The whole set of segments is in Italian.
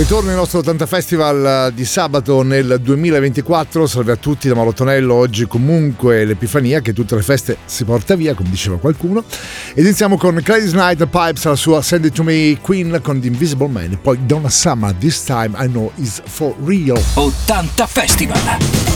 Ritorno al nostro 80 Festival di sabato nel 2024. Salve a tutti da Mauro Tonello. Oggi comunque l'Epifania che tutte le feste si porta via, come diceva qualcuno. Ed iniziamo con Crazy Night Pipes, la sua Send It To Me Queen con The Invisible Man. E poi Donna Summer, This Time I Know Is For Real. 80 Festival.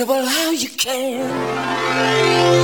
incredible how you can.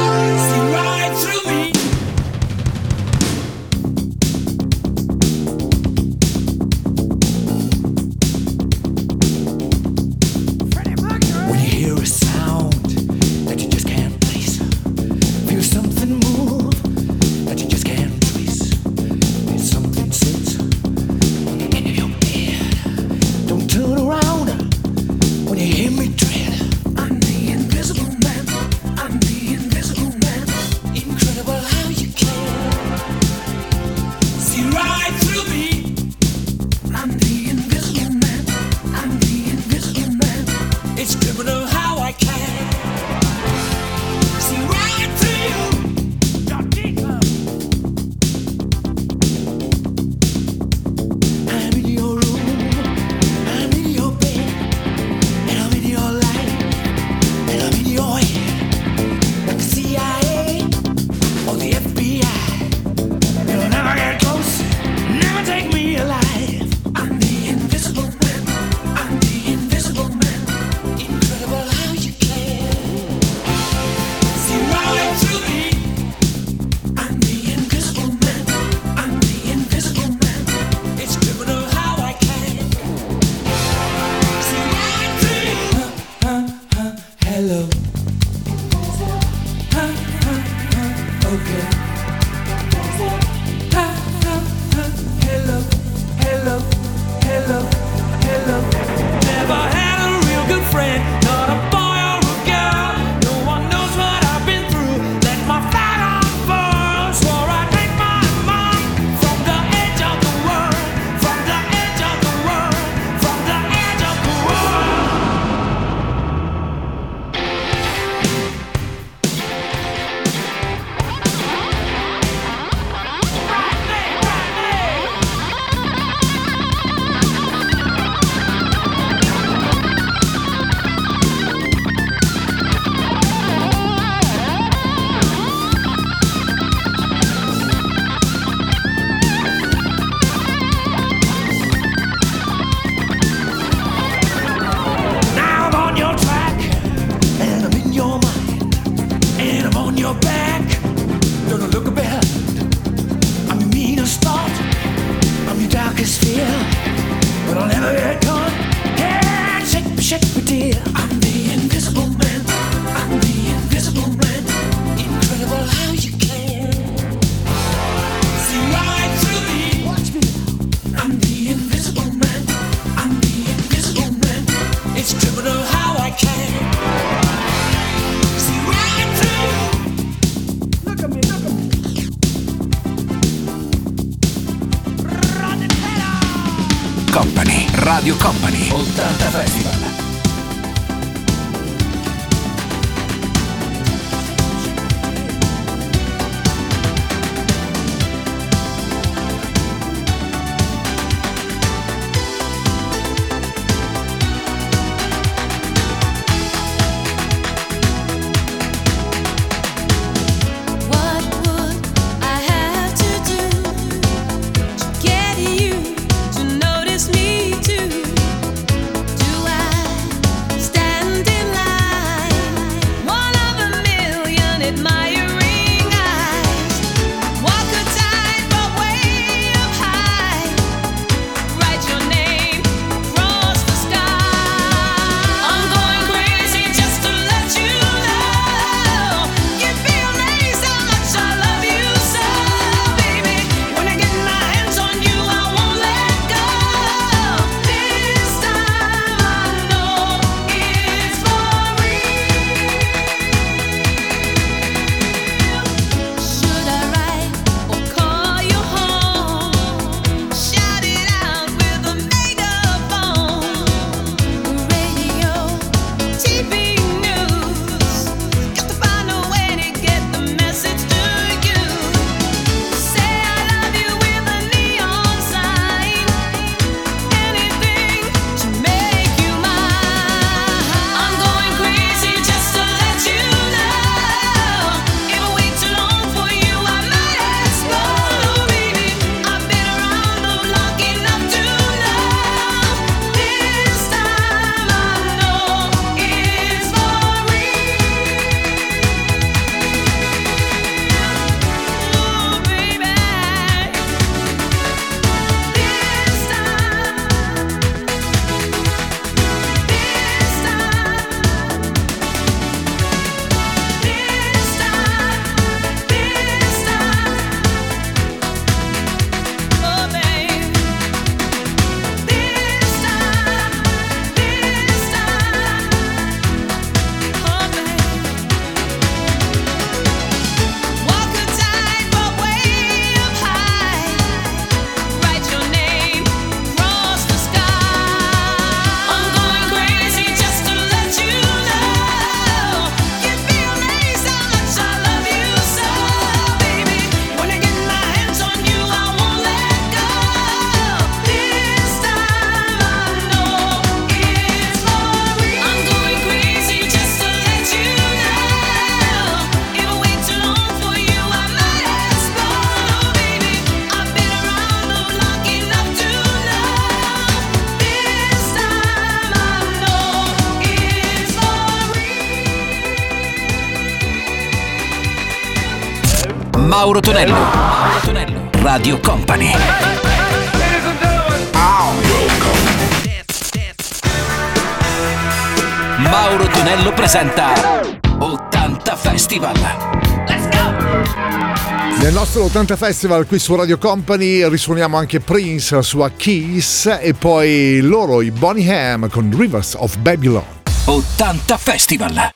Mauro Tonello. Mauro Tonello. Radio Company. Mauro Tonello presenta 80 Festival. Let's go! Nel nostro 80 Festival qui su Radio Company risuoniamo anche Prince, la sua Kiss e poi loro, i Bonnie Ham con Rivers of Babylon. 80 Festival.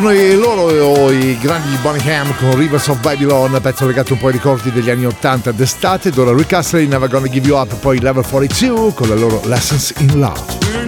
Noi loro i grandi Bonnie Ham con Rivers of Babylon, pezzo legato un po' ai ricordi degli anni 80 d'estate, Dora Rick Astley, Never Gonna Give You Up, poi Level 42 con le loro Lessons in Love.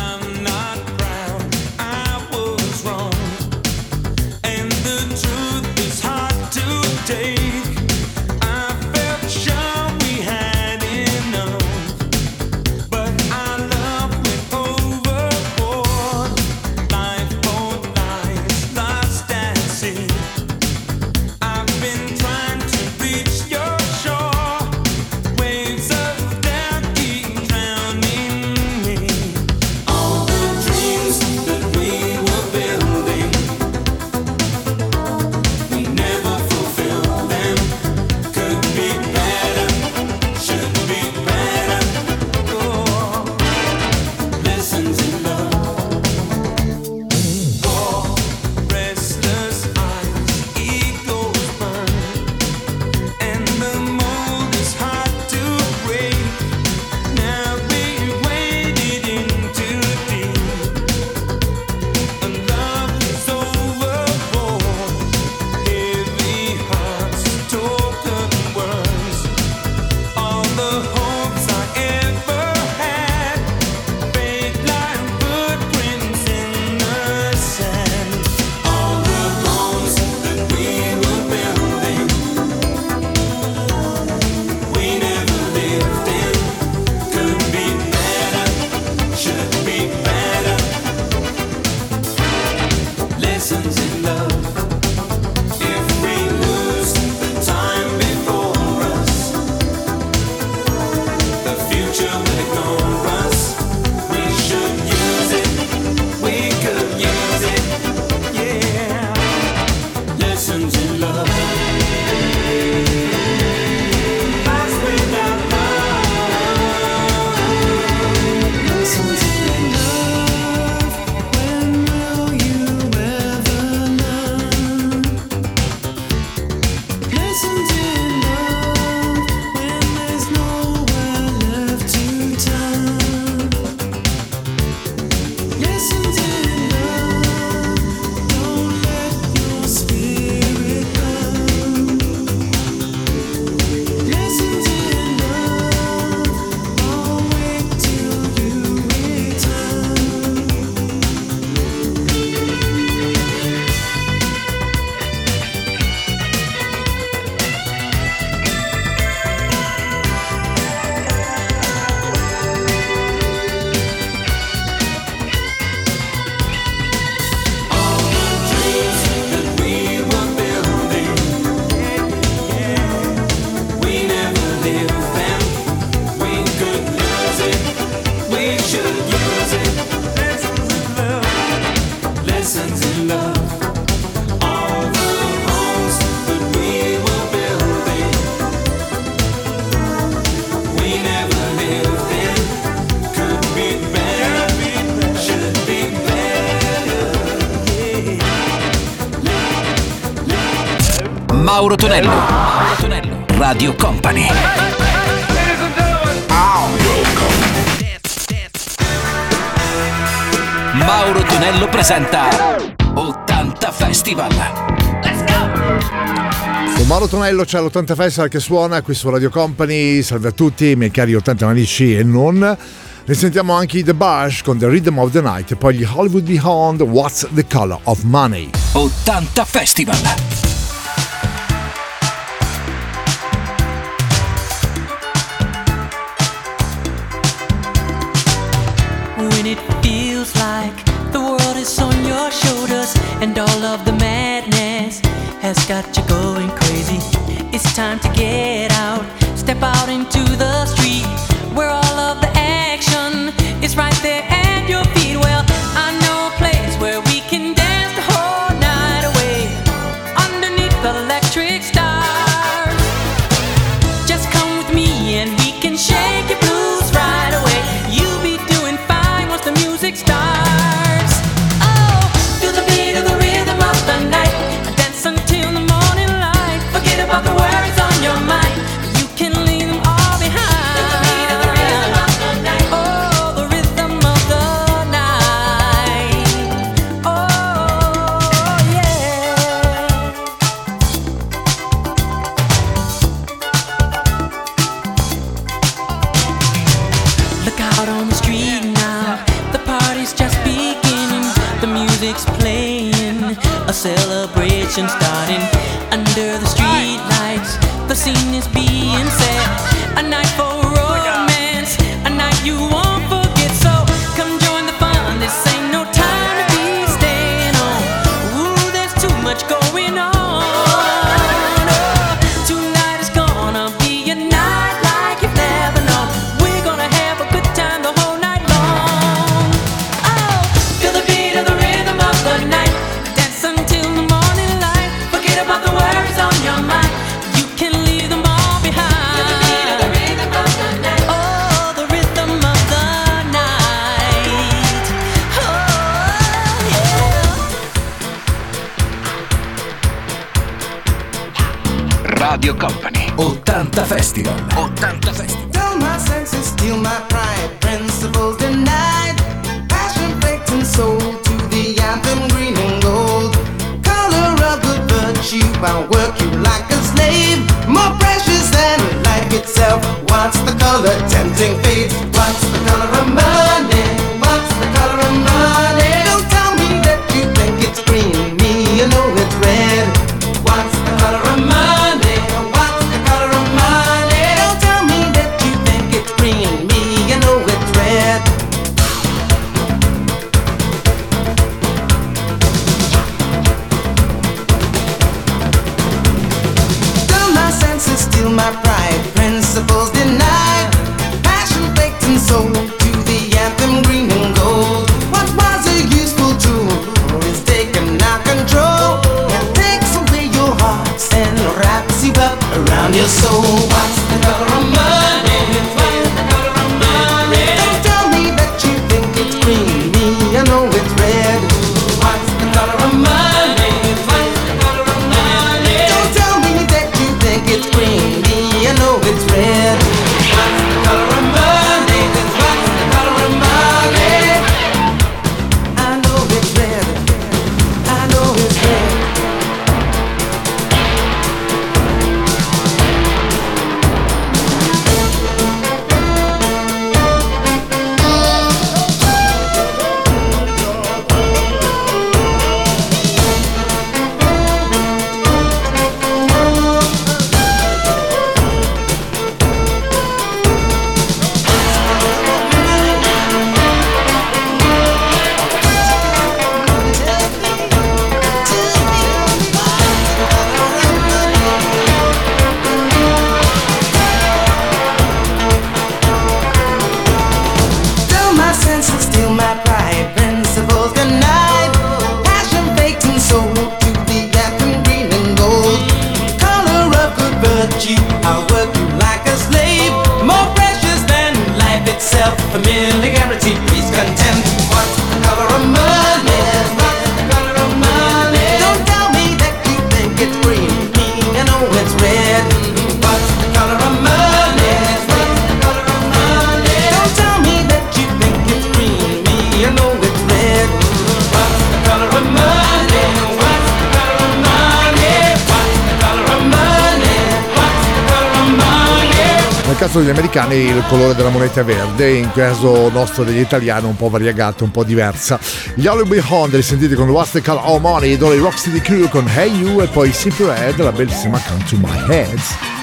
listen to Mauro Tonello. Mauro Tonello. Radio Company. Mauro Tonello presenta 80 Festival. Let's go! Con Mauro Tonello c'è l'80 Festival che suona qui su Radio Company. Salve a tutti, miei cari 80 amici e non. Ne sentiamo anche i The Bush con The Rhythm of the Night e poi gli Hollywood Beyond What's the Color of Money. 80 Festival. Got you going crazy. It's time to get out, step out into the my pride. Principles denied, passion baked and sold to the anthem green and gold. What was a useful tool is taken now control. It takes away your heart and wraps you up around your soul. americani il colore della moneta verde, in caso nostro degli italiani un po' variegato, un po' diversa. Gli Hollywood Honda li sentite con What's the Call of oh, Money, i Rock City Crew con Hey You e poi Simple Red, la bellissima Come to My Heads.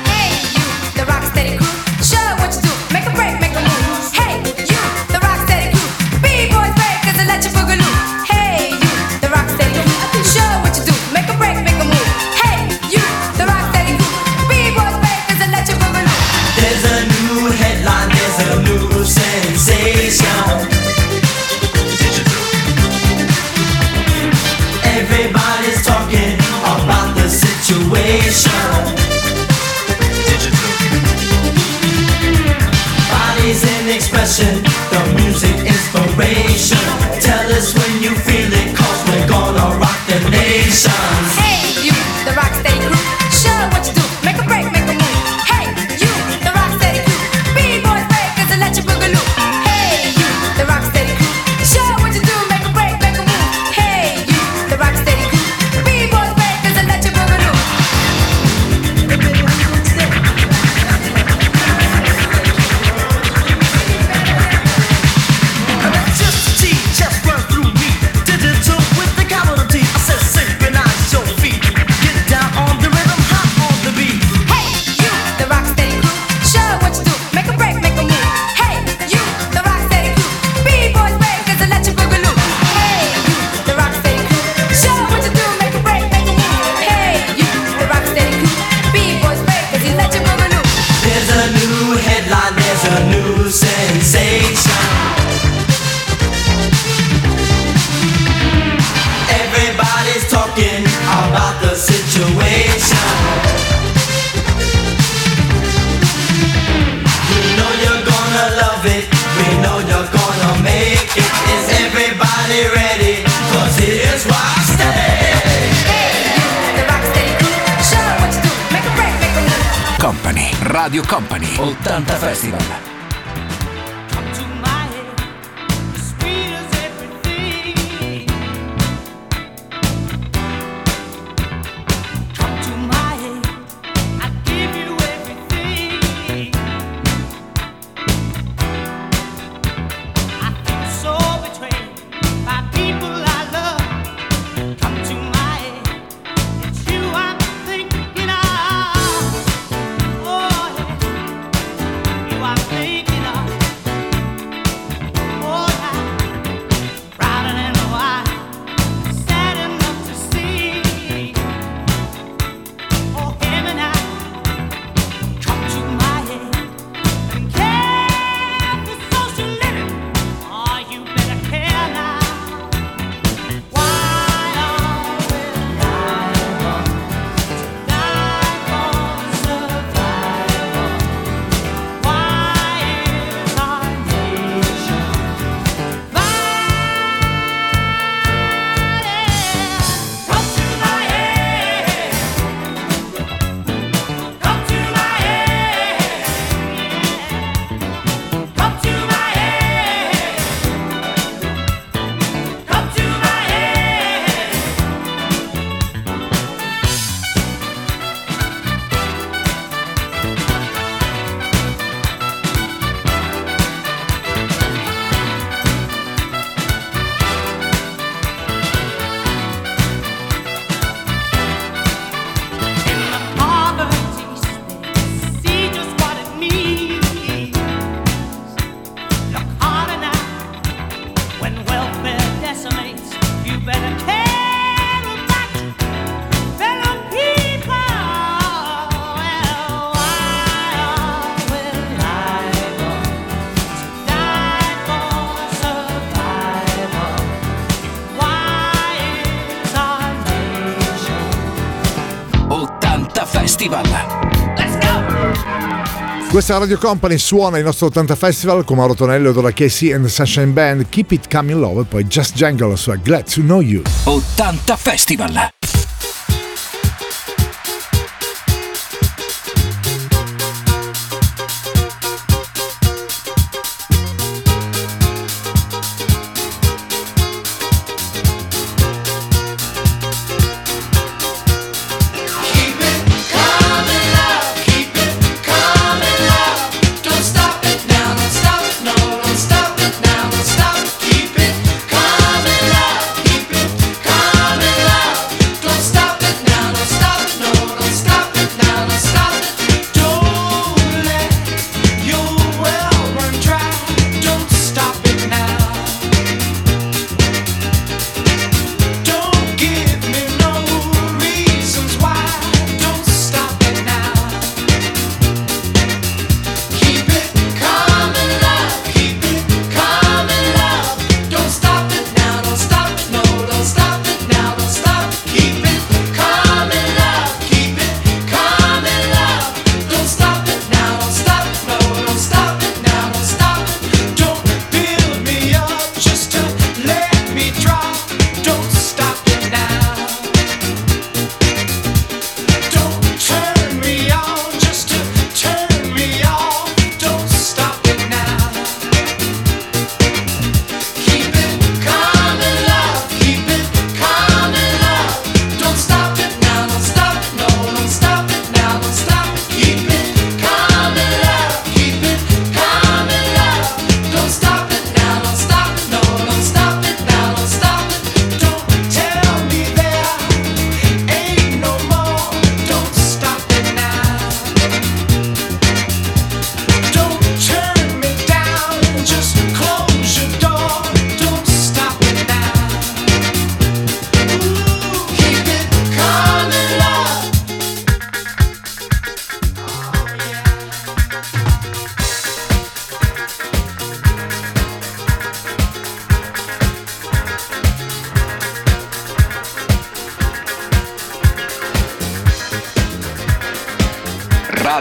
Questa Radio Company suona il nostro 80 Festival con Mauro Tonello della Casey and the Sunshine Band, Keep It Coming Love e poi Just Jangle su so Glad to Know You. 80 Festival!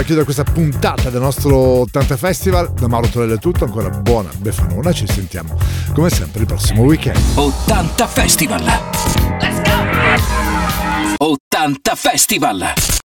a chiudere questa puntata del nostro 80 Festival. Da Mauro Torello è tutto, ancora buona Befanona, ci sentiamo come sempre il prossimo weekend. 80 Festival! Let's go! 80 Festival!